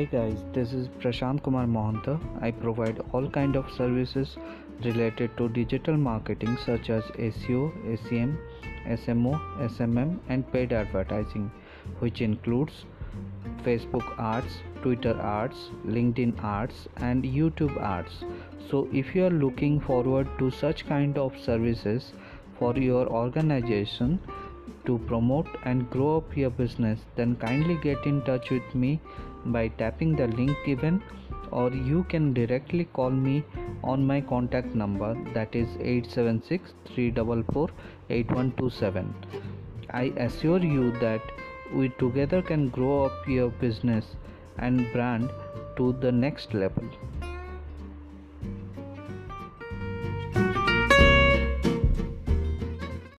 Hey guys, this is Prashant Kumar Mohanta. I provide all kind of services related to digital marketing such as SEO, SEM, SMO, SMM and paid advertising which includes Facebook ads, Twitter ads, LinkedIn ads and YouTube ads. So if you are looking forward to such kind of services for your organization to promote and grow up your business then kindly get in touch with me by tapping the link given or you can directly call me on my contact number that is 876 344 8127 i assure you that we together can grow up your business and brand to the next level